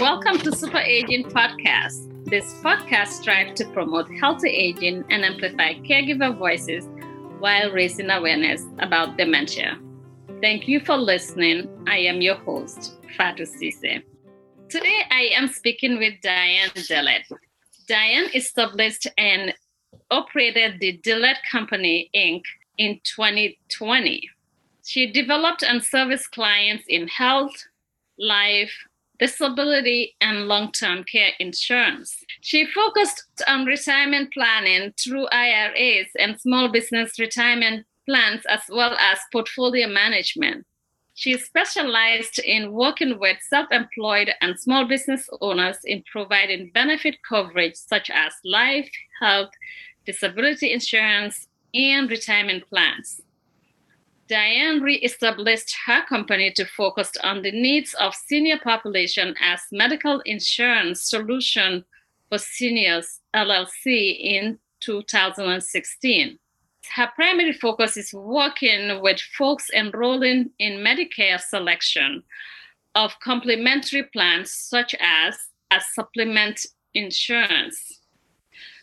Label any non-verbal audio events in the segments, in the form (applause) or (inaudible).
Welcome to Super Aging Podcast. This podcast strives to promote healthy aging and amplify caregiver voices while raising awareness about dementia. Thank you for listening. I am your host, Fatu Sise. Today I am speaking with Diane Dillett. Diane established and operated the Dillett Company Inc. in 2020. She developed and serviced clients in health, life, disability, and long term care insurance. She focused on retirement planning through IRAs and small business retirement plans, as well as portfolio management. She specialized in working with self employed and small business owners in providing benefit coverage such as life, health, disability insurance, and retirement plans. Diane re-established her company to focus on the needs of senior population as medical insurance solution for seniors LLC in 2016. Her primary focus is working with folks enrolling in Medicare selection of complementary plans such as a supplement insurance.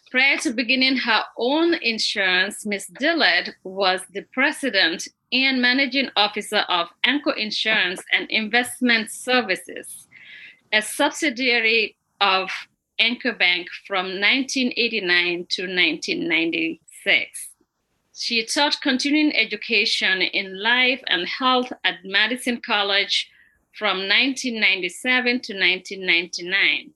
Prior to beginning her own insurance, Ms. Dillard was the president and managing officer of Anchor Insurance and Investment Services, a subsidiary of Anchor Bank from 1989 to 1996. She taught continuing education in life and health at Madison College from 1997 to 1999.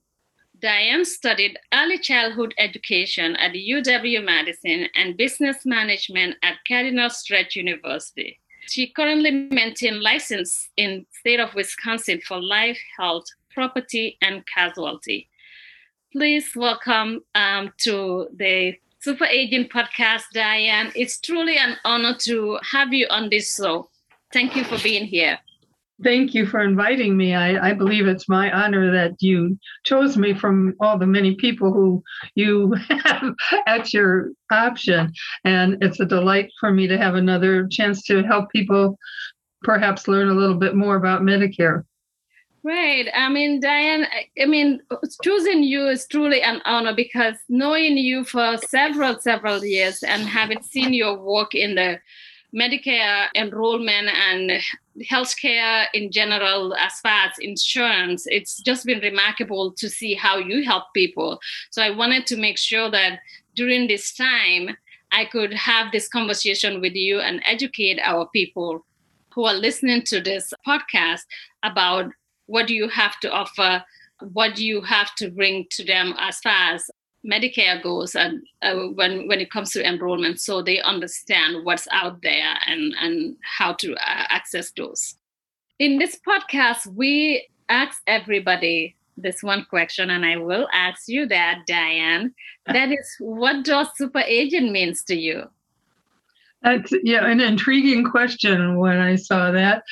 Diane studied early childhood education at UW Madison and business management at Cardinal Stritch University. She currently maintains license in state of Wisconsin for life, health, property, and casualty. Please welcome um, to the Super Aging Podcast, Diane. It's truly an honor to have you on this show. Thank you for being here. Thank you for inviting me. I, I, believe it's my honor that you chose me from all the many people who you (laughs) have at your option. And it's a delight for me to have another chance to help people perhaps learn a little bit more about Medicare. Right. I mean, Diane, I mean, choosing you is truly an honor because knowing you for several, several years and having seen your work in the Medicare enrollment and healthcare in general, as far as insurance, it's just been remarkable to see how you help people. So I wanted to make sure that during this time, I could have this conversation with you and educate our people who are listening to this podcast about what do you have to offer, what do you have to bring to them as far as Medicare goes and uh, when when it comes to enrollment, so they understand what's out there and and how to uh, access those. In this podcast, we ask everybody this one question, and I will ask you that, Diane. That is, what does super aging means to you? That's yeah, an intriguing question. When I saw that,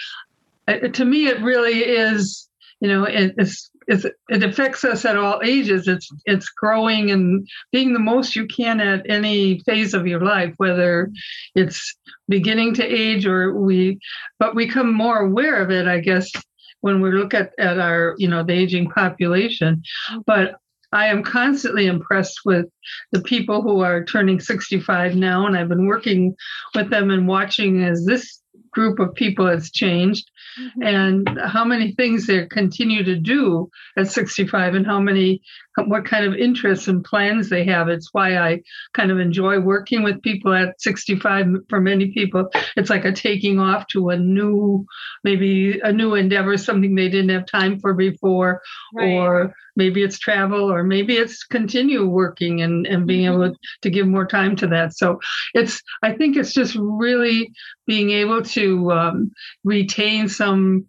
uh, to me, it really is. You know, it, it's it affects us at all ages. It's it's growing and being the most you can at any phase of your life, whether it's beginning to age or we, but we become more aware of it, I guess, when we look at, at our, you know, the aging population. But I am constantly impressed with the people who are turning 65 now, and I've been working with them and watching as this group of people has changed mm-hmm. and how many things they continue to do at 65 and how many what kind of interests and plans they have it's why i kind of enjoy working with people at 65 for many people it's like a taking off to a new maybe a new endeavor something they didn't have time for before right. or maybe it's travel or maybe it's continue working and, and being mm-hmm. able to give more time to that so it's i think it's just really being able to um, retain some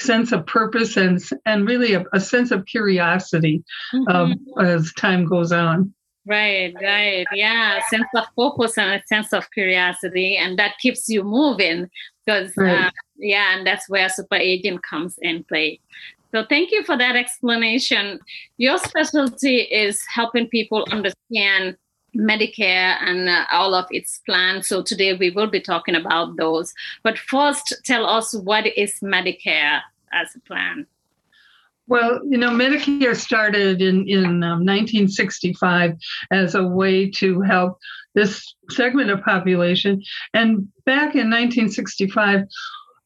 sense of purpose and and really a, a sense of curiosity mm-hmm. as time goes on right right yeah sense of purpose and a sense of curiosity and that keeps you moving because right. uh, yeah and that's where super aging comes in play so thank you for that explanation your specialty is helping people understand Medicare and uh, all of its plans. So today we will be talking about those. But first, tell us what is Medicare as a plan? Well, you know, Medicare started in, in um, 1965 as a way to help this segment of population. And back in 1965,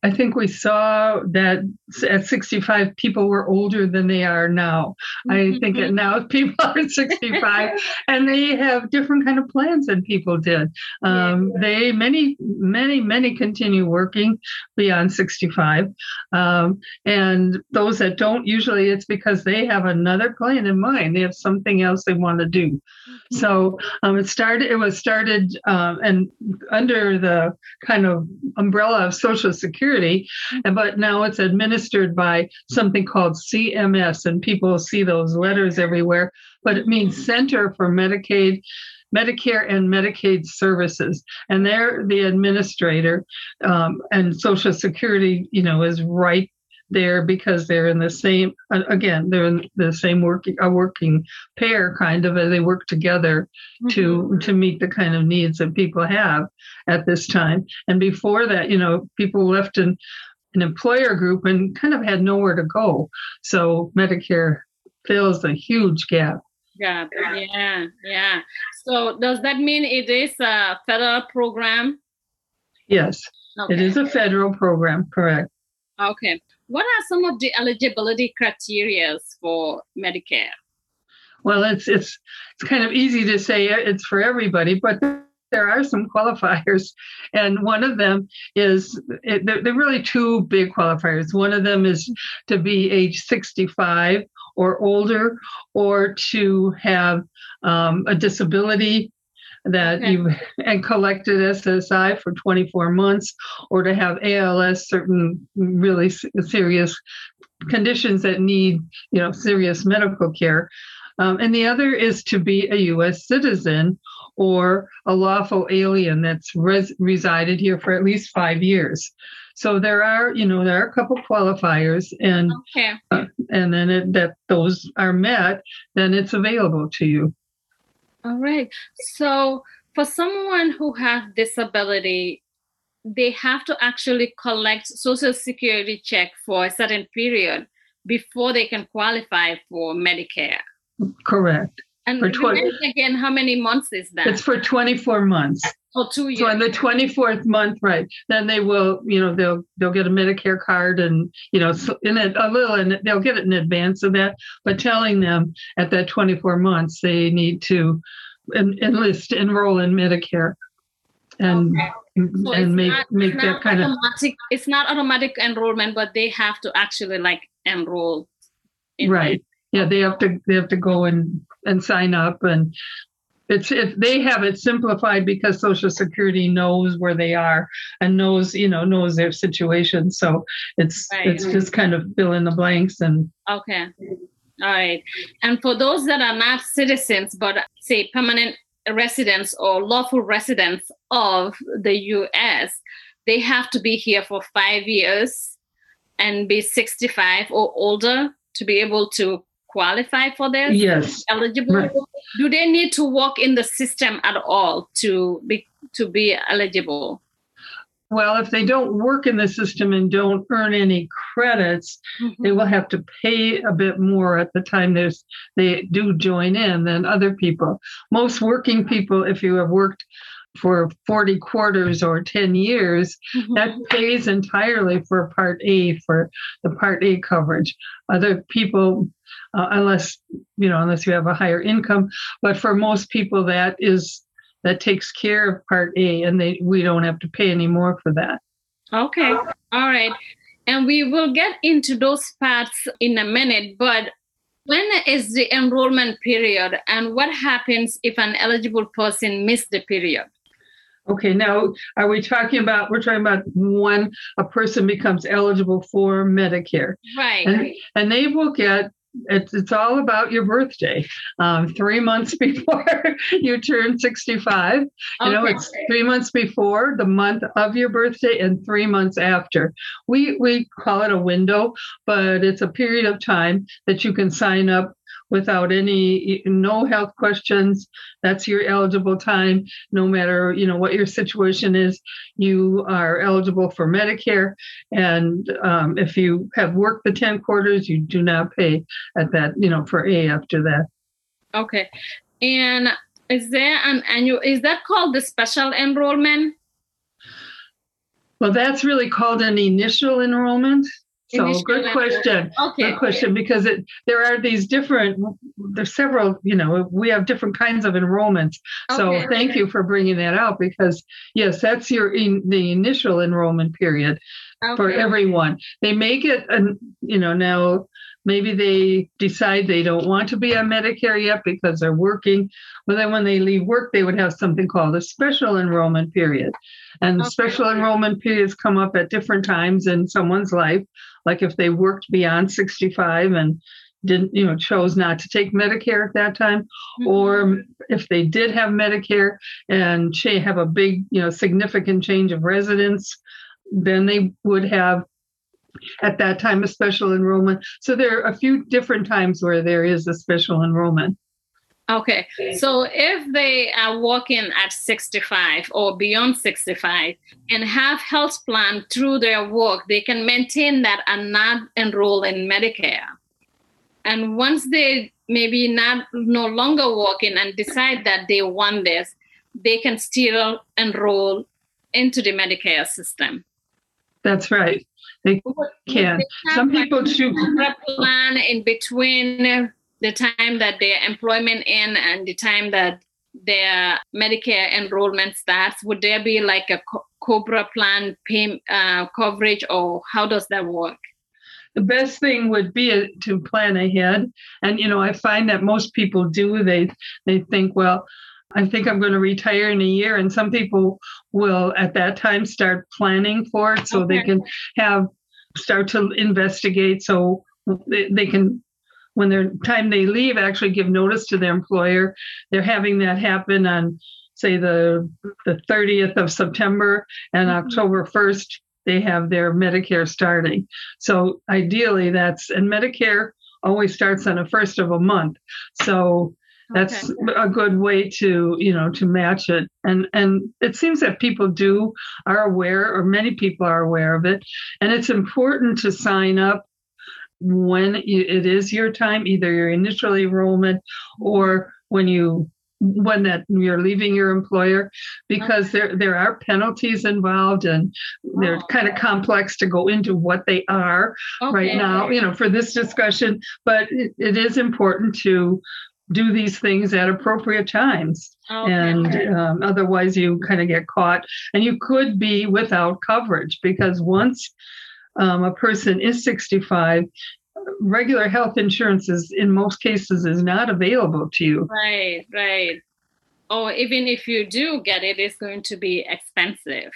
I think we saw that at 65, people were older than they are now. Mm-hmm. I think that now (laughs) people are 65 (laughs) and they have different kind of plans than people did. Um. They many, many, many continue working beyond 65, um, and those that don't usually it's because they have another plan in mind. They have something else they want to do. Mm-hmm. So um, it started. It was started um, and under the kind of umbrella of Social Security Security, but now it's administered by something called CMS, and people see those letters everywhere. But it means Center for Medicaid, Medicare and Medicaid Services, and they're the administrator, um, and Social Security, you know, is right there because they're in the same again they're in the same working a working pair kind of as they work together mm-hmm. to to meet the kind of needs that people have at this time. And before that you know people left in an employer group and kind of had nowhere to go. So medicare fills a huge gap. Yeah yeah yeah. So does that mean it is a federal program? Yes. Okay. it is a federal program correct. Okay what are some of the eligibility criteria for Medicare? Well, it's it's it's kind of easy to say it's for everybody, but there are some qualifiers, (laughs) and one of them is it, they're, they're really two big qualifiers. One of them is to be age 65 or older, or to have um, a disability that okay. you (laughs) and collected SSI for 24 months, or to have ALS, certain really serious conditions that need, you know, serious medical care. Um, and the other is to be a U.S. citizen or a lawful alien that's res- resided here for at least five years. So there are, you know, there are a couple qualifiers, and okay. uh, and then it, that those are met, then it's available to you. All right. So for someone who has disability, they have to actually collect social security check for a certain period before they can qualify for Medicare. Correct. And for 20, again, how many months is that? It's for 24 months. Oh, two years. So on the 24th month, right, then they will, you know, they'll they'll get a Medicare card and, you know, in it, a little, and they'll get it in advance of that. But telling them at that 24 months they need to en- enlist, enroll in Medicare, and okay. so and make not, make that kind of. It's not automatic enrollment, but they have to actually like enroll. right. Yeah, they have to they have to go and and sign up and it's if they have it simplified because social security knows where they are and knows you know knows their situation so it's right. it's just kind of fill in the blanks and okay all right. And for those that are not citizens, but say permanent residents or lawful residents of the US, they have to be here for five years and be 65 or older to be able to qualify for this? Yes. Eligible? Right. Do they need to work in the system at all to be to be eligible? Well, if they don't work in the system and don't earn any credits, mm-hmm. they will have to pay a bit more at the time there's they do join in than other people. Most working people, if you have worked for 40 quarters or 10 years, mm-hmm. that pays entirely for Part A for the Part A coverage. Other people, uh, unless you know, unless you have a higher income, but for most people, that is that takes care of part A, and they we don't have to pay any more for that. Okay, all right, and we will get into those parts in a minute. But when is the enrollment period, and what happens if an eligible person missed the period? Okay, now are we talking about we're talking about when a person becomes eligible for Medicare. Right. And, and they will get it's it's all about your birthday. Um, three months (laughs) before you turn 65, you okay. know, it's three months before the month of your birthday and three months after. We we call it a window, but it's a period of time that you can sign up without any no health questions. That's your eligible time. No matter you know what your situation is you are eligible for medicare. And um, if you have worked the 10 quarters you do not pay at that you know for a after that. Okay. And is there an annual is that called the special enrollment? Well that's really called an initial enrollment so good question. Okay. Good question because it there are these different there's several you know we have different kinds of enrollments. So Okay. thank you for bringing that out because yes that's your in, the initial enrollment period for everyone. They make it an you know now maybe they decide they don't want to be on Medicare yet because they're working. But then when they leave work they would have something called a special enrollment period. And Okay. special enrollment periods come up at different times in someone's life like if they worked beyond 65 and didn't you know chose not to take medicare at that time Mhm. or if they did have medicare and have a big you know significant change of residence then they would have at that time a special enrollment so there are a few different times where there is a special enrollment Okay, so if they are working at 65 or beyond 65 and have health plan through their work, they can maintain that and not enroll in Medicare. And once they maybe not no longer working and decide that they want this, they can still enroll into the Medicare system. that's right they can some people choose Cobra plan in between the time that their employment end and the time that their Medicare enrollment starts? Would there be like a co- Cobra plan pay, uh, coverage, or how does that work? the best thing would be to plan ahead and you know i find that most people do they they think well i think i'm going to retire in a year and some people will at that time start planning for it so they can have start to investigate so they, they can when their time they leave actually give notice to their employer. They're having that happen on say the the 30th of september and Mhm. october 1st they have their medicare starting. So ideally that's and medicare always starts on the first of a month so that's Okay. a good way to you know to match it. And and it seems that people do are aware or many people are aware of it. And it's important to sign up when it is your time either your initial enrollment or when you when that you're leaving your employer because there there are penalties involved and they're Oh. kind of complex to go into what they are right now, you know, for this discussion, but it, it is important to do these things at appropriate times. Okay. And um, otherwise, you kind of get caught, and you could be without coverage because once um, a person is 65, regular health insurance is, in most cases, is not available to you. Right, right. Or even if you do get it, it's going to be expensive.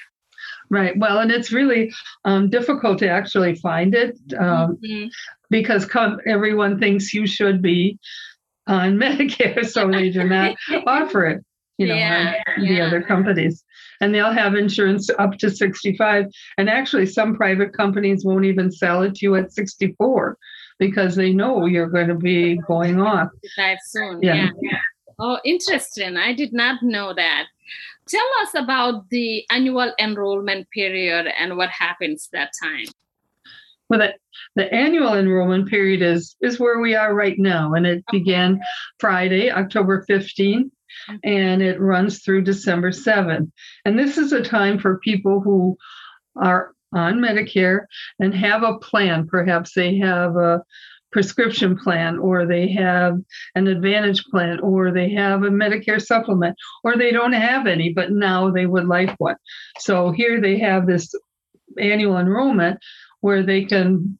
Right. Well, and it's really um, difficult to actually find it. Um, Mhm. because com- everyone thinks you should be on (laughs) Medicare, so they do not (laughs) offer it. You know, Yeah, on the other companies, and they'll have insurance up to sixty-five. And actually, some private companies won't even sell it to you at sixty-four because they know you're going to be going off. Soon. Yeah. Yeah. Oh, interesting. I did not know that. Tell us about the annual enrollment period and what happens that time. Well, the, the annual enrollment period is is where we are right now, and it began Friday, October 15th, mm-hmm. and it runs through December 7th. And this is a time for people who are on Medicare and have a plan. Perhaps they have a prescription plan, or they have an Advantage plan, or they have a Medicare supplement, or they don't have any, but now they would like one. So here they have this annual enrollment where they can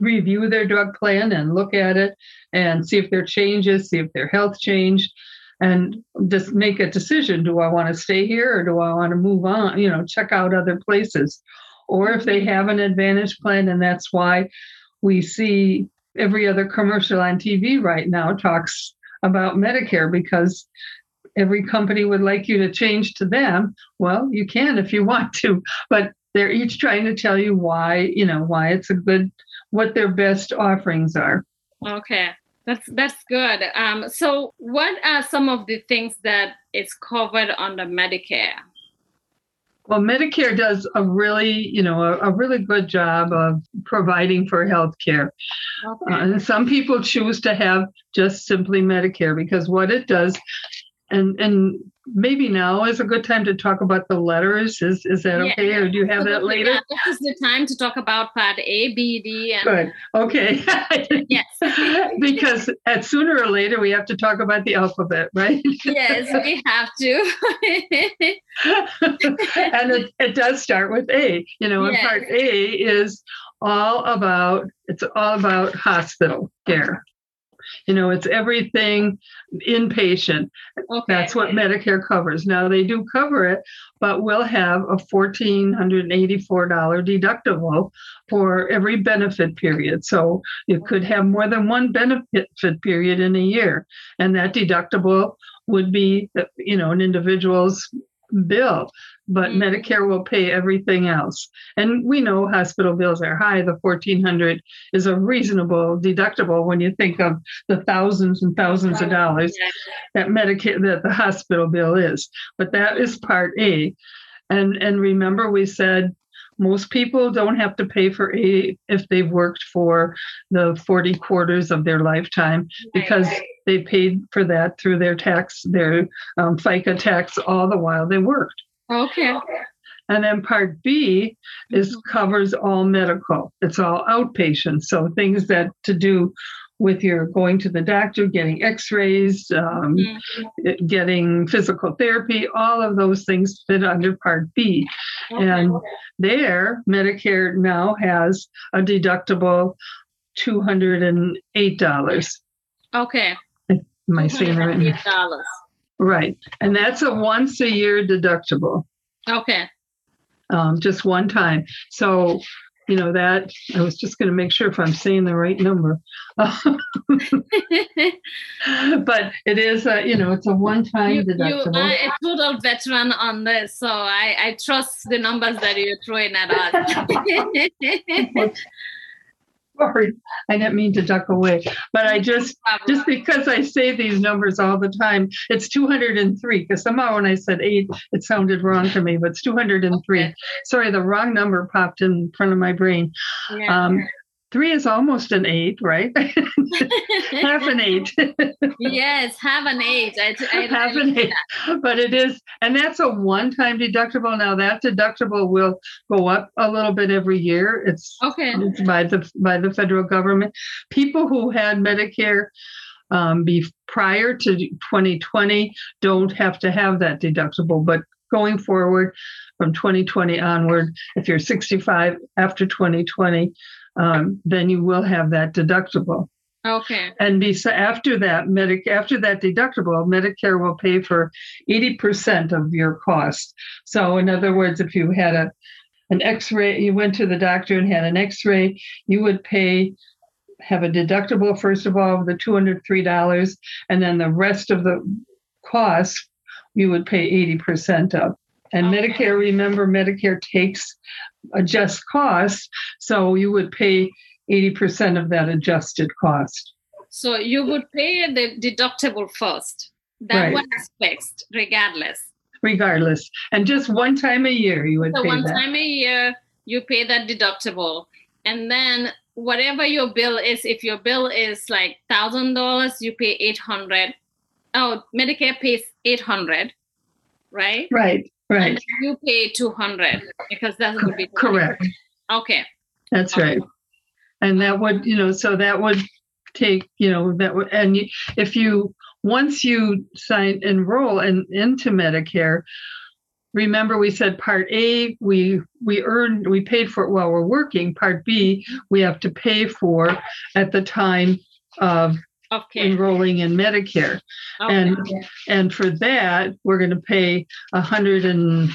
review their drug plan and look at it and see if there are changes, see if their health changed, and just make a decision. Do I want to stay here or do I want to move on? You know, check out other places. Or if they have an advantage plan, and that's why we see every other commercial on TV right now talks about Medicare because every company would like you to change to them. Well, you can if you want to, (laughs) but they're each trying to tell you why, you know, why it's a good, what their best offerings are. Okay. That's that's good. Um, so, what are some of the things that is covered under Medicare? Well, Medicare does a really, you know, a, a really good job of providing for health care. Okay. Uh, and some people choose to have just simply Medicare because what it does, and and maybe now is a good time to talk about the letters. Is is that yeah. okay, or do you have that later? Yeah, this is the time to talk about part A, B, D, and good. Okay. (laughs) yes. because at sooner or later we have to talk about the alphabet, right? yes, we have to. (laughs) and it, it does start with A. You know, yes. part A is all about it's all about hospital care. You know, it's everything inpatient. Okay. That's what Medicare covers. Now they do cover it, but we'll have a $1,484 deductible for every benefit period. So you could have more than one benefit period in a year. And that deductible would be, you know, an individual's bill, but mm-hmm. Medicare will pay everything else. And we know hospital bills are high. The 1400 is a reasonable deductible when you think of the thousands and thousands of dollars that Medicare that the hospital bill is. But that is part A. And and remember we said most people don't have to pay for a if they've worked for the 40 quarters of their lifetime because right, right. they paid for that through their tax their um, fica tax all the while they worked okay and then part b is mm-hmm. covers all medical it's all outpatient so things that to do with your going to the doctor, getting x rays, um, mm-hmm. getting physical therapy, all of those things fit under Part B. Okay. And there, Medicare now has a deductible $208. Okay. Am I saying right? Right. And that's a once a year deductible. Okay. Um, just one time. So you know that i was just going to make sure if i'm saying the right number. (laughs) But it is a you know it's a one-time you, deductible. You are a total veteran on this so i i trust the numbers that you're throwing at us (laughs) (laughs) sorry. I didn't mean to duck away. But I just, just because I say these numbers all the time, it's 203. Because somehow when I said eight, it sounded wrong to me, but it's 203. Okay. Sorry, the wrong number popped in front of my brain. Yeah. Um, three is almost an eight, right? (laughs) half an eight. (laughs) yes, half an eight. I, I, (laughs) half an eight. That. But it is, and that's a one-time deductible. Now that deductible will go up a little bit every year. It's okay. It's by the by the federal government. People who had Medicare um, be prior to 2020 don't have to have that deductible, but going forward from 2020 onward, if you're 65 after 2020, um, then you will have that deductible. Okay. And be, so after that, Medic after that deductible, Medicare will pay for 80% of your cost. So, in other words, if you had a an X-ray, you went to the doctor and had an X-ray, you would pay have a deductible first of all of the $203 and then the rest of the cost you would pay 80% of and okay. medicare remember medicare takes adjust cost. So you would pay 80% of that adjusted cost. So you would pay the deductible first. That right. one is fixed regardless. Regardless. And just one time a year you would so pay one that. time a year you pay that deductible. And then whatever your bill is, if your bill is like thousand dollars, you pay eight hundred. Oh, Medicare pays eight hundred, right? Right. Right. And you pay 200 because that would be correct. Okay. That's okay. right. And that would, you know, so that would take, you know, that would, and you, if you, once you sign, enroll in, into Medicare, remember we said part A, we, we earned, we paid for it while we're working. Part B, we have to pay for at the time of okay. enrolling in Medicare. Okay. And and for that, we're going to pay a hundred and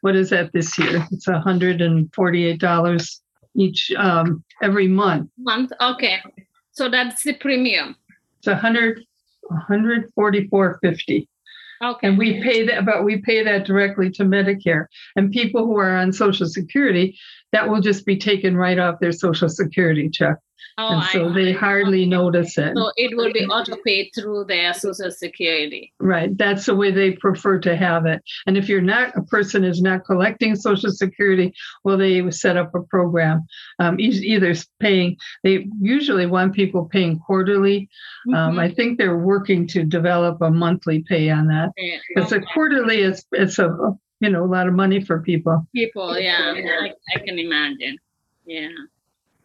what is that this year? It's a hundred and forty-eight dollars each um, every month. Month, okay. So that's the premium. It's a hundred, a hundred forty-four fifty. Okay. And we pay that, but we pay that directly to Medicare. And people who are on Social Security, that will just be taken right off their Social Security check. Oh, and so they hardly notice it. So it will be auto paid through their social security. Right. That's the way they prefer to have it. And if you're not, a person is not collecting social security, well, they set up a program, um, either paying, they usually want people paying quarterly. Um, Mhm. I think they're working to develop a monthly pay on that. Yeah, Because a quarterly is, it's a, you know, a lot of money for people. people, yeah, I, I can imagine. Yeah.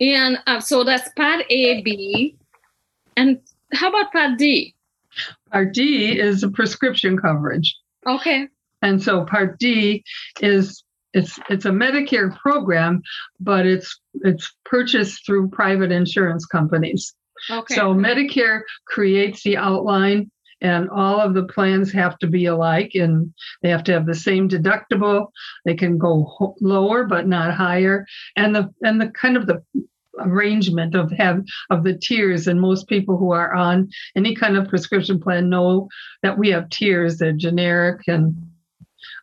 And uh, so that's part A, B. And how about part D? Part D is a prescription coverage. Okay. And so Part D is it's it's a Medicare program, but it's it's purchased through private insurance companies. Okay. So Medicare creates the outline and all of the plans have to be alike and they have to have the same deductible. They can go ho- lower but not higher and the and the kind of the arrangement of have of the tiers and most people who are on any kind of prescription plan know that we have tiers they're generic and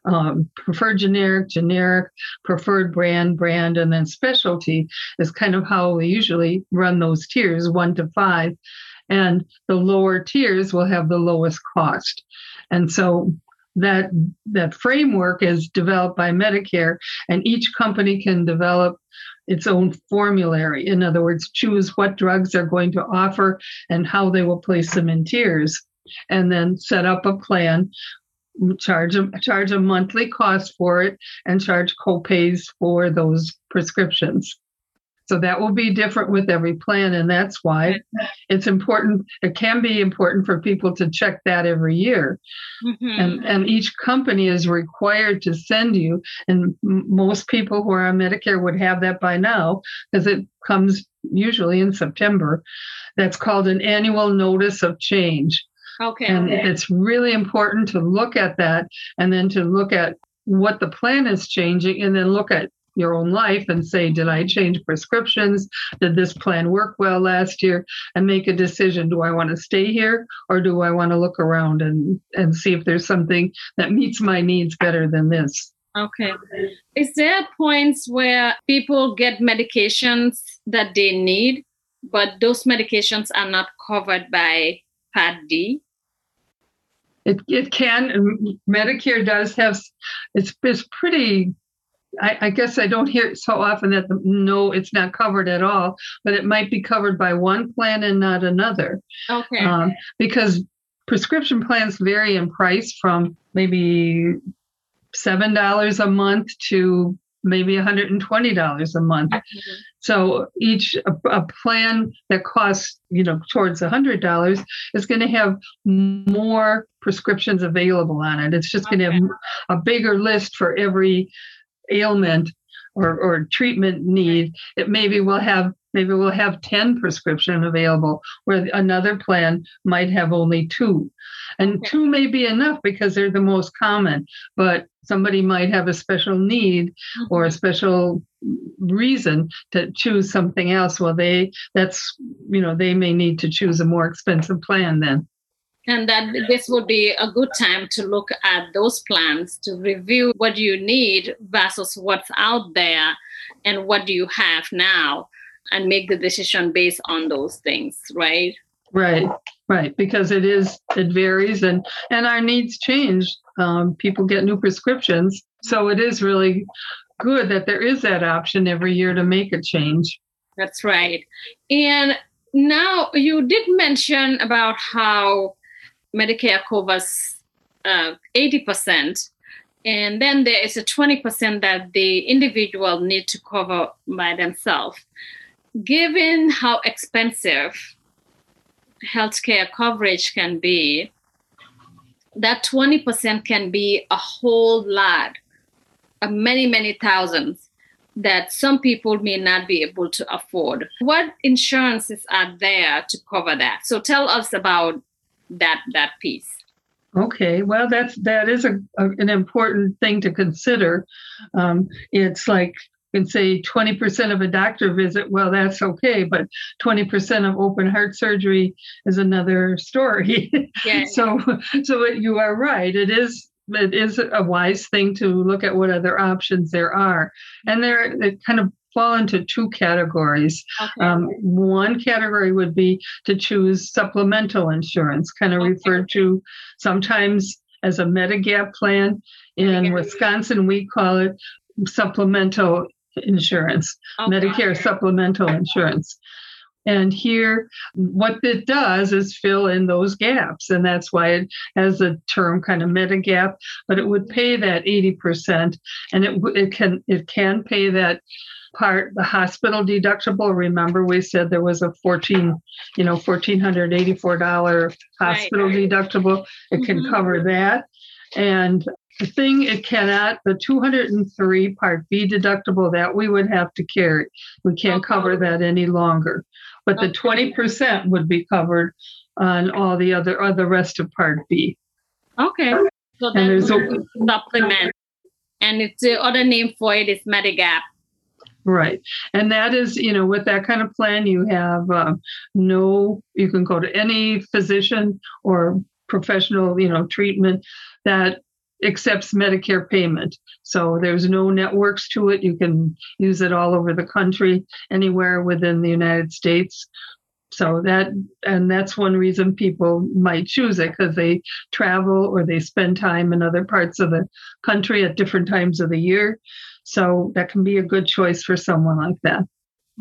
um, preferred generic, generic, preferred brand, brand, and then specialty is kind of how we usually run those tiers, one to five. And the lower tiers will have the lowest cost. And so that that framework is developed by Medicare, and each company can develop its own formulary. In other words, choose what drugs they're going to offer and how they will place them in tiers, and then set up a plan charge a charge a monthly cost for it and charge copays for those prescriptions. So that will be different with every plan, and that's why (laughs) it's important. It can be important for people to check that every year, Mhm. and and each company is required to send you. And most people who are on Medicare would have that by now because it comes usually in September. That's called an annual notice of change. okay. And it's really important to look at that and then to look at what the plan is changing and then look at your own life and say, did I change prescriptions? Did this plan work well last year? And make a decision. Do I want to stay here or do I want to look around and, and see if there's something that meets my needs better than this? Okay. Is there points where people get medications that they need, but those medications are not covered by Part D? It, it can, Medicare does have, it's, it's pretty I, I, guess I don't hear it so often that the, no, it's not covered at all, but it might be covered by one plan and not another. Okay. Um, because prescription plans vary in price from maybe seven dollars a month to maybe $120 a month. Mhm. So each a, a plan that costs, you know, towards $100 is going to have more prescriptions available on it. It's just going to have a bigger list for every ailment or, or treatment need. It maybe will have maybe we'll have 10 prescription available where another plan might have only two. And Okay. two may be enough because they're the most common, but somebody might have a special need or a mm-hmm. special reason to choose something else well they that's you know they may need to choose a more expensive plan then And that this would be a good time to look at those plans to review what you need versus what's out there and what do you have now and make the decision based on those things, right? right right because it is it varies and and our needs change um, people get new prescriptions so it is really good that there is that option every year to make a change That's right. And now you did mention about how Medicare covers uh, 80%, and then there is a 20% that the individual need to cover by themselves. Given how expensive healthcare coverage can be, that 20% can be a whole lot, uh, many, many thousands that some people may not be able to afford. What insurances are there to cover that? So tell us about that that piece. Okay, well, that's that is a, a an important thing to consider. Um, it's like you can say 20% of a doctor visit. Well, that's okay, but 20% of open heart surgery is another story. Yeah. (laughs) so, so you are right. It is it is a wise thing to look at what other options there are, and there it kind of fall into two categories. Okay. Um, one category would be to choose supplemental insurance, kind of Okay. referred to sometimes as a Medigap plan. In Medigap. Wisconsin, we call it supplemental insurance, Okay. Medicare supplemental insurance. And here, what it does is fill in those gaps. And that's why it has the term kind of Medigap, but it would pay that 80%. And it, it can it can pay that part, the hospital deductible. Remember, we said there was a 14, you know, $1,484 hospital right. deductible. It can Mhm. cover that. And the thing it cannot, the 203 Part B deductible that we would have to carry. We can't Okay. cover that any longer. But the 20% would be covered on all the other, or the rest of Part B. Okay. So And then there's a- supplement. And it's the other name for it is Medigap. Right. And that is, you know, with that kind of plan, you have um, no, you can go to any physician or professional, you know, treatment that accepts Medicare payment. So there's no networks to it. You can use it all over the country, anywhere within the United States. So that, and that's one reason people might choose it because they travel or they spend time in other parts of the country at different times of the year. So that can be a good choice for someone like that.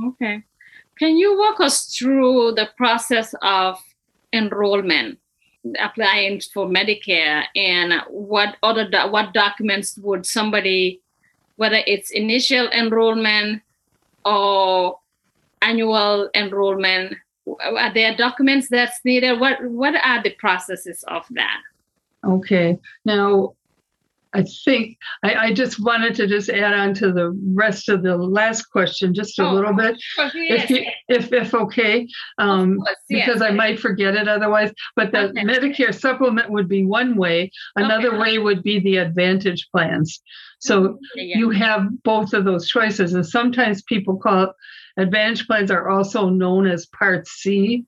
Okay. Can you walk us through the process of enrollment, applying for Medicare, and what other do- what documents would somebody, whether it's initial enrollment or annual enrollment, are there documents that's needed? What what are the processes of that? Okay. Now, I think I, I just wanted to just add on to the rest of the last question just a Oh, little bit, if you, if if okay, um, course, yes. because I might forget it otherwise. But the Okay. Medicare supplement would be one way. Another Okay. way would be the Advantage plans. So Yeah. you have both of those choices, and sometimes people call it Advantage plans are also known as Part C.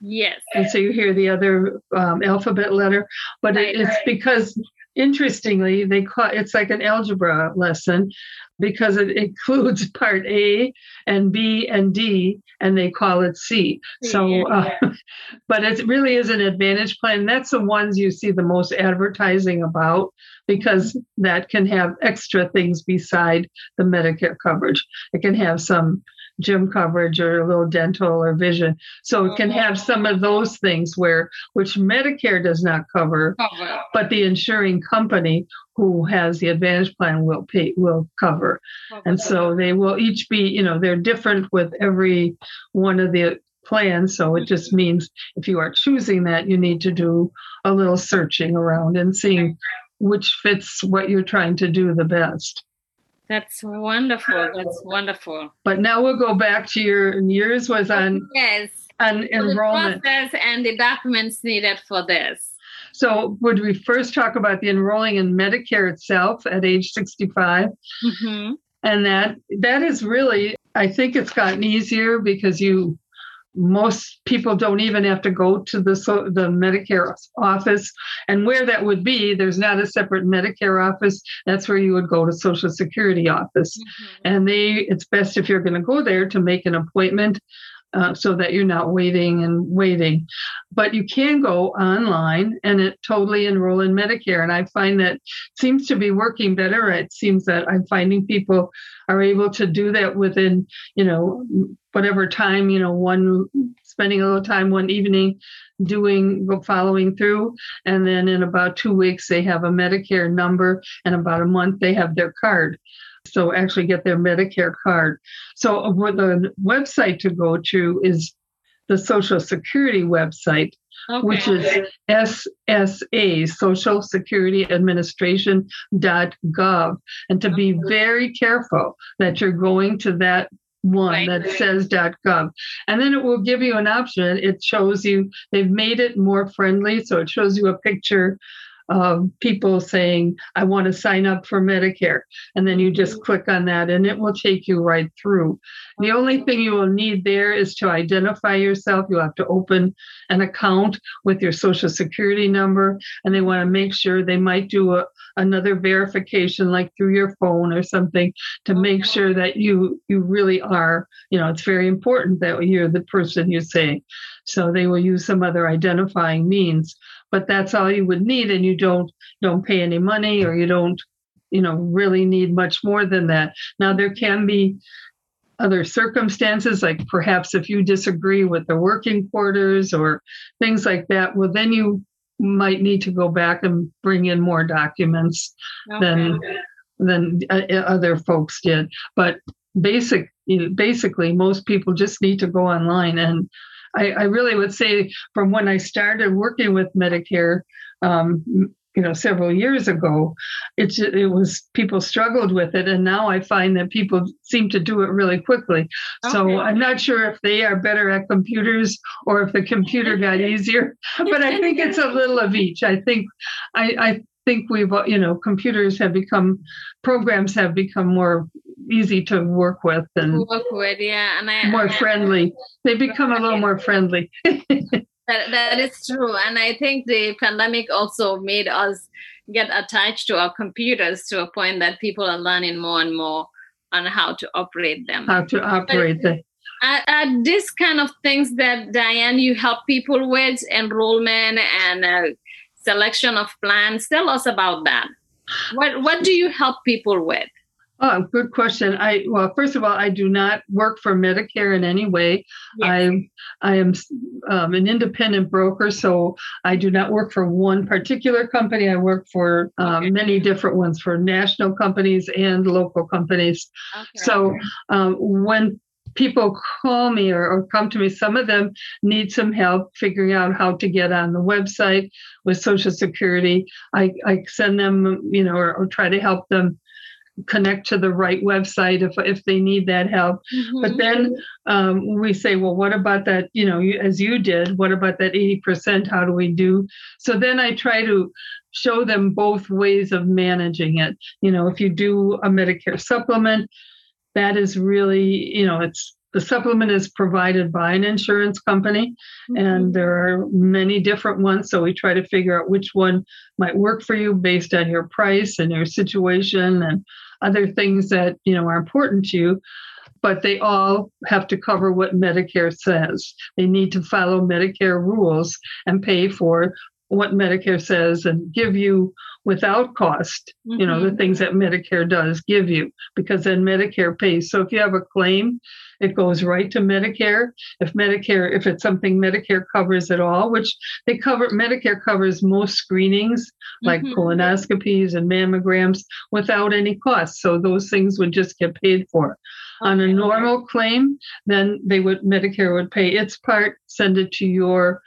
yes. and so you hear the other um, alphabet letter but Right, it, it's right. because interestingly they call it's like an algebra lesson because it (laughs) includes part a and b and d and they call it c. So Yeah, uh, (laughs) but it really is an advantage plan. That's the ones you see the most advertising about because that can have extra things beside the medicare coverage. It can have some gym coverage or a little dental or vision. So it can have mm-hmm. some of those things where which medicare does not cover oh, Cover. but the insuring company who has the advantage plan will pay will cover. And so they will each be you know they're different with every one of the plans. So it just mm-hmm. means if you are choosing that you need to do a little searching around and seeing which fits what you're trying to do the best That's wonderful. That's wonderful. but now we'll go back to your yours was on Yes. on enrollment process and the documents needed for this. so would we first talk about the enrolling in medicare itself at age 65 Mhm. and that that is really i think it's gotten easier because you most people don't even have to go to the so, the medicare office. And where that would be there's not a separate medicare office. That's where you would go to social security office. Mhm. and they it's best if you're going to go there to make an appointment uh, so that you're not waiting and waiting. But you can go online and it totally enroll in medicare. And i find that seems to be working better. It seems that i'm finding people are able to do that within you know whatever time you know one spending a little time one evening doing following through. And then in about two weeks they have a medicare number and about a month they have their card. So actually get their medicare card. So the website to go to is the social security website Okay. which is SSA, Social Security Administration gov, and to be very careful that you're going to that one that says gov, and then it will give you an option. It shows you they've made it more friendly, so it shows you a picture of people saying, I want to sign up for Medicare. And then you just Mm-hmm. click on that and it will take you right through. The only thing you will need there is to identify yourself. You'll have to open an account with your social security number, and they want to make sure they might do a, another verification like through your phone or something to make sure that you you really are you know it's very important that you're the person you say so they will use some other identifying means but that's all you would need and you don't don't pay any money or you don't you know really need much more than that. Now there can be other circumstances like perhaps if you disagree with the working quarters or things like that well then you might need to go back and bring in more documents than than uh, other folks did. But basic you know, basically most people just need to go online and I, I really would say from when I started working with Medicare, um, you know, several years ago, it it was people struggled with it, and now I find that people seem to do it really quickly. So I'm not sure if they are better at computers or if the computer got easier, (laughs) but I think it's a little of each. I think I, I think we've you know computers have become programs have become more easy to work with and work with, yeah, and I more friendly. They become a little more friendly. (laughs) That, that is true. And I think the pandemic also made us get attached to our computers to a point that people are learning more and more on how to operate them. How to operate the Are, are these kind of things that, Diane, you help people with enrollment and uh, selection of plans? Tell us about that. What, what do you help people with? Oh, good question. I well, first of all, I do not work for Medicare in any way. I I am um, an independent broker, so I do not work for one particular company. I work for um, Okay. many different ones for national companies and local companies. Okay. So um, when people call me or, or come to me, some of them need some help figuring out how to get on the website with Social Security. I, I send them, you know, or, or try to help them connect to the right website if, if they need that help. But Mhm. then um, we say, well, what about that? You know, you, as you did, what about that 80%? How do we do? So then I try to show them both ways of managing it. You know, if you do a Medicare supplement, that is really, you know, it's the supplement is provided by an insurance company and mm-hmm. there are many different ones. So we try to figure out which one might work for you based on your price and your situation and other things that you know are important to you. But they all have to cover what Medicare says. They need to follow Medicare rules and pay for what Medicare says and give you without cost, you know, the Mhm. things that Medicare does give you, because then Medicare pays. So if you have a claim, it goes right to Medicare. If Medicare, if it's something Medicare covers at all, which they cover, Medicare covers most screenings like Mhm. colonoscopies and mammograms without any cost. So those things would just get paid for. On a normal claim, then they would Medicare would pay its part, send it to your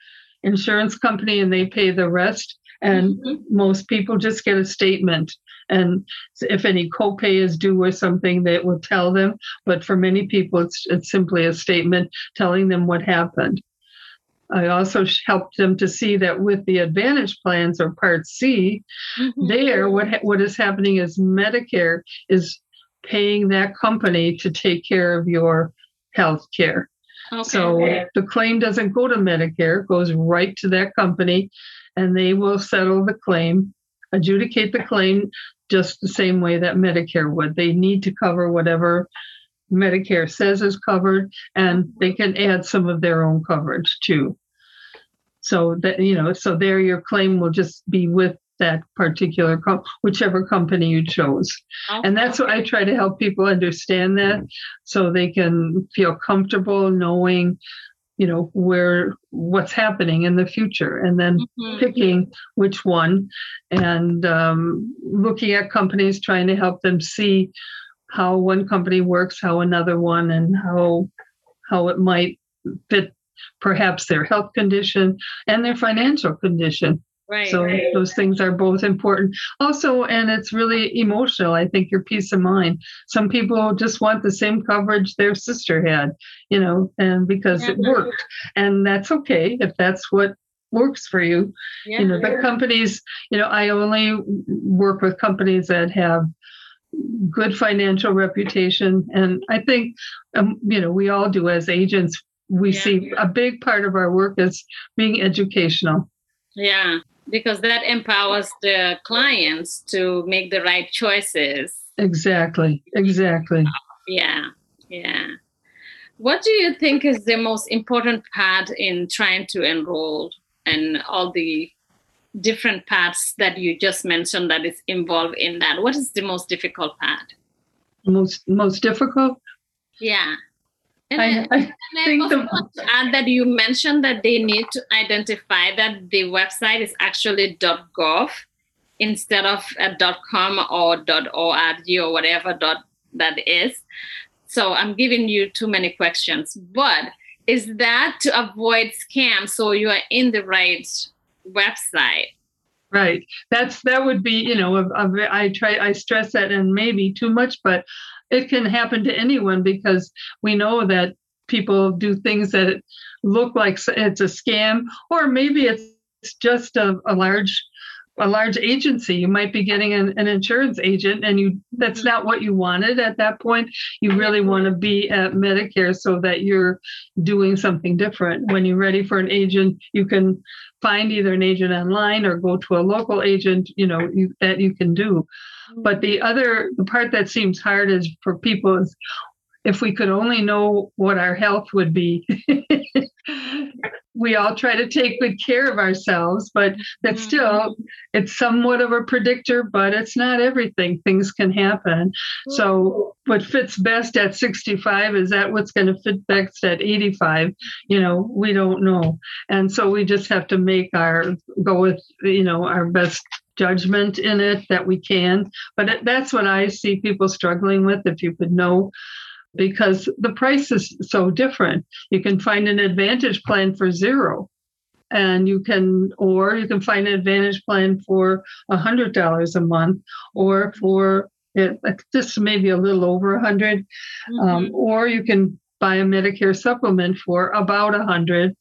insurance company, and they pay the rest. And Mhm. most people just get a statement. And if any copay is due or something, they will tell them. But for many people, it's, it's simply a statement telling them what happened. I also helped them to see that with the Advantage plans or Part C, Mhm. there what what is happening is Medicare is paying that company to take care of your health care. Okay. So the claim doesn't go to Medicare, it goes right to that company, and they will settle the claim, adjudicate the claim just the same way that Medicare would. They need to cover whatever Medicare says is covered, and they can add some of their own coverage too. So that you know, so there your claim will just be with that particular com- whichever company you chose. And that's what i try to help people understand that so they can feel comfortable knowing you know where what's happening in the future and then Mhm. picking which one and um, looking at companies trying to help them see how one company works how another one and how how it might fit perhaps their health condition and their financial condition Right. so right. those things are both important. Also, and it's really emotional. I think your peace of mind. Some people just want the same coverage their sister had, you know, and because it Mhm. worked, and that's okay if that's what works for you. Yeah. You know, the companies, you know, I only work with companies that have good financial reputation. And I think, um, you know, we all do as agents. We Yeah. see a big part of our work is being educational. Yeah, because that empowers the clients to make the right choices. Exactly. Exactly. Yeah, yeah. What do you think is the most important part in trying to enroll and all the different parts that you just mentioned that is involved in that? What is the most difficult part? Most most difficult. Yeah. And I, then- I and think the- add that you mentioned that they need to identify that the website is actually .gov instead of a .com or .org or whatever dot that is. So I'm giving you too many questions, but is that to avoid scams so you are in the right website? Right. That's that would be you know a, a, I try I stress that and maybe too much, but it can happen to anyone because we know that people do things that look like it's a scam, or maybe it's just a, a large a large agency. You might be getting an, an insurance agent, and you that's mm-hmm. not what you wanted at that point. You really mm-hmm. want to be at Medicare so that you're doing something different. When you're ready for an agent, you can find either an agent online or go to a local agent. You know you, that you can do. But the other the part that seems hard is for people is if we could only know what our health would be. (laughs) we all try to take good care of ourselves, but that's mm-hmm. still it's somewhat of a predictor, but it's not everything. Things can happen. So mm-hmm. what fits best at 65 is that what's going to fit best at 85? You know, we don't know. And so we just have to make our go with, you know, our best judgment in it that we can. But that's what I see people struggling with if you could know because the price is so different. You can find an advantage plan for zero and you can or you can find an advantage plan for a hundred dollars a month or for it, just maybe a little over a hundred um, or you can buy a medicare supplement for about a hundred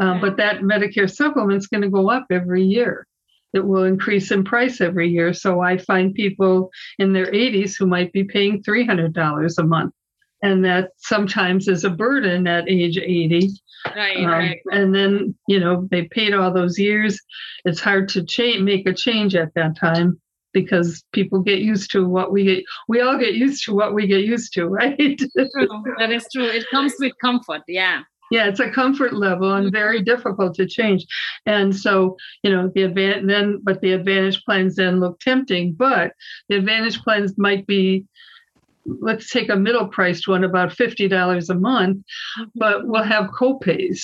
um, but that medicare supplement's going to go up every year it will increase in price every year so i find people in their 80s who might be paying $300 a month and that sometimes is a burden at age 80 right, um, right. and then you know they paid all those years it's hard to change make a change at that time because people get used to what we get we all get used to what we get used to (laughs) right True. That is true. It comes with comfort. Yeah. Yeah it's a comfort level and very mm-hmm. difficult to change. And so you know the advantage then but the advantage plans then look tempting but the advantage plans might be let's take a middle priced one about $50 a month mm-hmm. but we'll have copays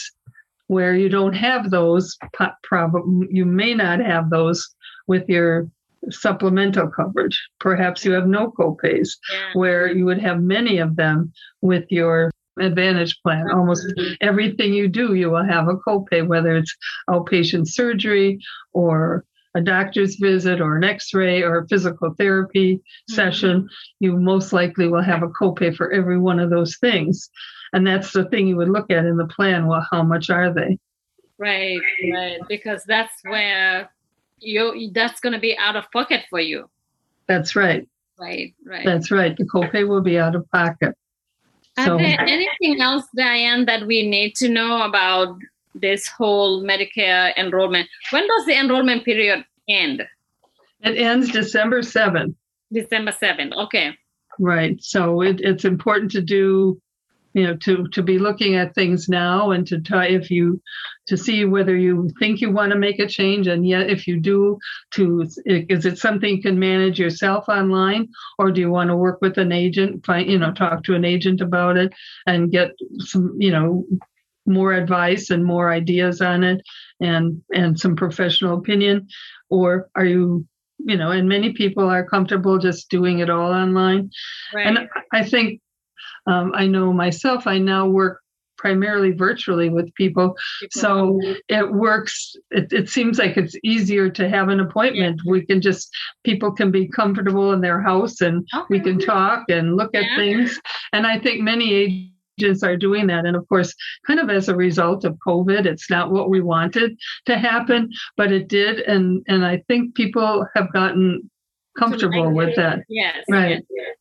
where you don't have those problem you may not have those with your supplemental coverage. Perhaps you have no copays Yeah. where you would have many of them with your advantage plan. Almost everything you do you will have a copay whether it's outpatient surgery or a doctor's visit or an x-ray or a physical therapy mm-hmm. session. You most likely will have a copay for every one of those things. And that's the thing you would look at in the plan. Well how much are they? Right, right. Because that's where you that's gonna be out of pocket for you. that's right. Right, right. that's right. The copay will be out of pocket Are so there anything else, Diane, that we need to know about this whole Medicare enrollment? When does the enrollment period end? it ends december 7th December 7th. Okay. Right. So it, it's important to do, you know, to to be looking at things now and to try if you to see whether you think you want to make a change and yet if you do to is it something you can manage yourself online or do you want to work with an agent find you know talk to an agent about it and get some you know more advice and more ideas on it and and some professional opinion or are you you know and many people are comfortable just doing it all online Right. and I think um, I know myself, I now work primarily virtually with people. So it works. It, it seems like it's easier to have an appointment. We can just, people can be comfortable in their house and we can talk and look at Yeah. things. And I think many agents are doing that. And of course, kind of as a result of COVID, it's not what we wanted to happen, but it did. And and I think people have gotten comfortable with that. Yes. Right. yes.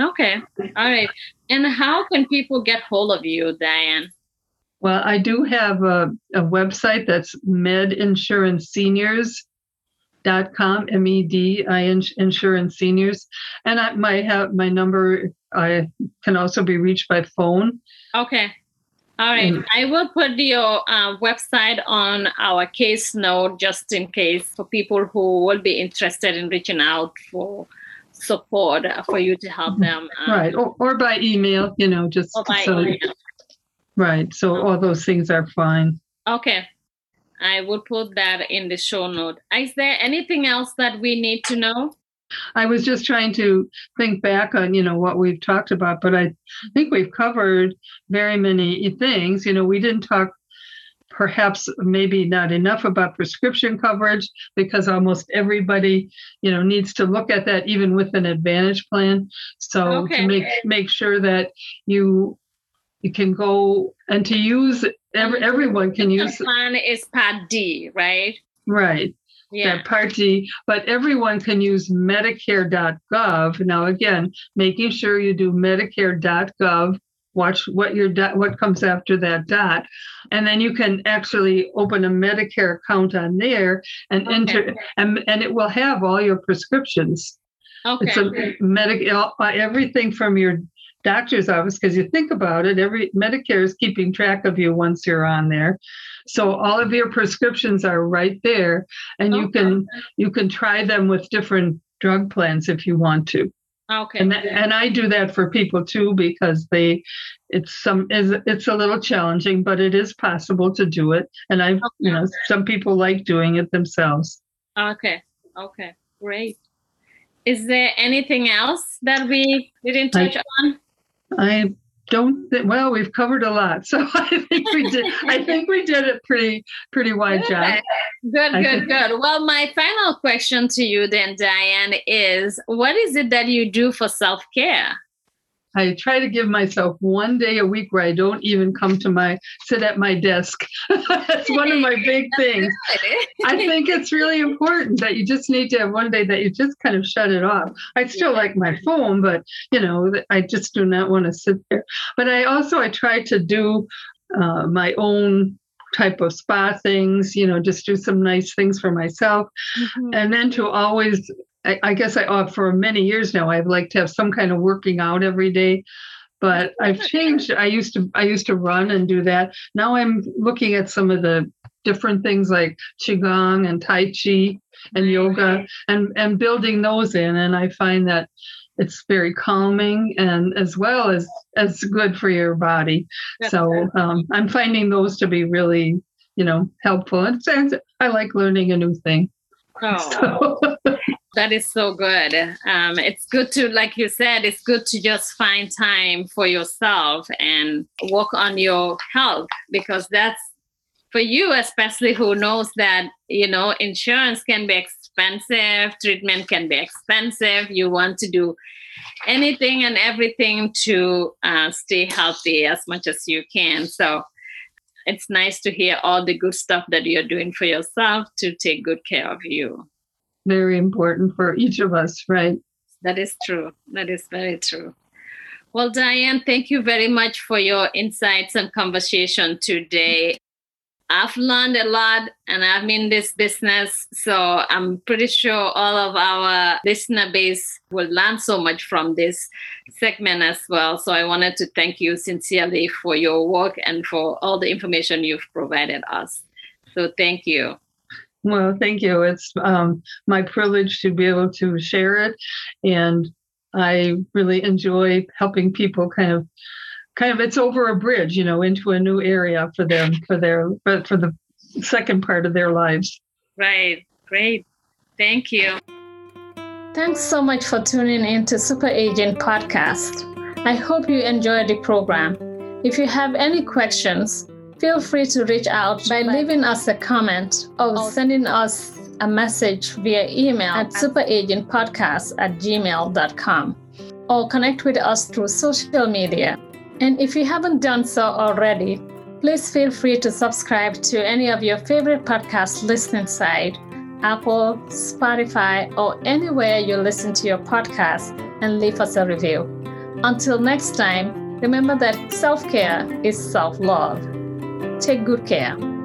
Okay. All right. And how can people get hold of you, Diane? Well, I do have a, a website that's medinsuranceseniors.com, M-E-D-I insurance seniors. And I might have my number, I can also be reached by phone. Okay. All right. And- I will put your uh, website on our case note just in case for people who will be interested in reaching out for support for you to help them. um, Right. Or, or by email, you know, just so, email. right. So all those things are fine. Okay. I will put that in the show note. Is there anything else that we need to know? I was just trying to think back on, you know, what we've talked about, but I think we've covered very many things. You know, we didn't talk perhaps maybe not enough about prescription coverage because almost everybody, you know, needs to look at that even with an advantage plan. So Okay. to make make sure that you you can go and to use every, mm-hmm. everyone can The use plan is Part D, right? right Yeah. that Part D, but everyone can use Medicare.gov. Now, again, making sure you do Medicare.gov. Watch what your dot, what comes after that dot, and then you can actually open a Medicare account on there and Okay. enter, and, and it will have all your prescriptions. Okay. It's a medic uh, everything from your doctor's office because you think about it, every Medicare is keeping track of you once you're on there. So all of your prescriptions are right there, and you can you can try them with different drug plans if you want to. Okay. And that, and I do that for people too because they it's some is it's a little challenging, but it is possible to do it. And I you know some people like doing it themselves. Okay. Okay. Great. Is there anything else that we didn't I- touch on? I don't think, well, we've covered a lot. (laughs) So I think we did, I think we did it pretty, pretty wide job. Good, I good, think- good. Well, my final question to you then, Diane, is what is it that you do for self care? I try to give myself one day a week where I don't even come to my, sit at my desk. (laughs) That's one of my (laughs) big things. I think it's really important that you just need to have one day that you just kind of shut it off. I still like my phone, but you know, I just do not want to sit there. But I also I try to do uh, my own type of spa things. You know, just do some nice things for myself, Mhm. and then to always. I, I guess I uh, for many years now I've liked to have some kind of working out every day. But I've changed. I used to I used to run and do that. Now I'm looking at some of the different things like qigong and tai chi and yoga and and building those in and i find that it's very calming and as well as as good for your body so um, i'm finding those to be really you know helpful and it's- i like learning a new thing Oh, (laughs) so, that is so good. Um, it's good to, like you said, it's good to just find time for yourself and work on your health because that's for you, especially who knows that, you know, insurance can be expensive, treatment can be expensive. You want to do anything and everything to uh, stay healthy as much as you can. So it's nice to hear all the good stuff that you're doing for yourself to take good care of you. Very important for each of us right That is true. That is very true. Well, Diane, thank you very much for your insights and conversation today. I've learned a lot and I'm in this business, so I'm pretty sure all of our listener base will learn so much from this segment as well. So I wanted to thank you sincerely for your work and for all the information you've provided us. So thank you. Well thank you it's um, my privilege to be able to share it and i really enjoy helping people kind of kind of it's over a bridge you know into a new area for them for their for, for the second part of their lives Right. Great. Thank you. Thanks so much for tuning in to Super Aging Podcast. I hope you enjoyed the program. If you have any questions, feel free to reach out by leaving us a comment or oh. sending us a message via email at superagingpodcast at gmail.com or connect with us through social media. And if you haven't done so already, please feel free to subscribe to any of your favorite podcast listening site, Apple, Spotify, or anywhere you listen to your podcast and leave us a review. Until next time, remember that self care is self love. Take good care.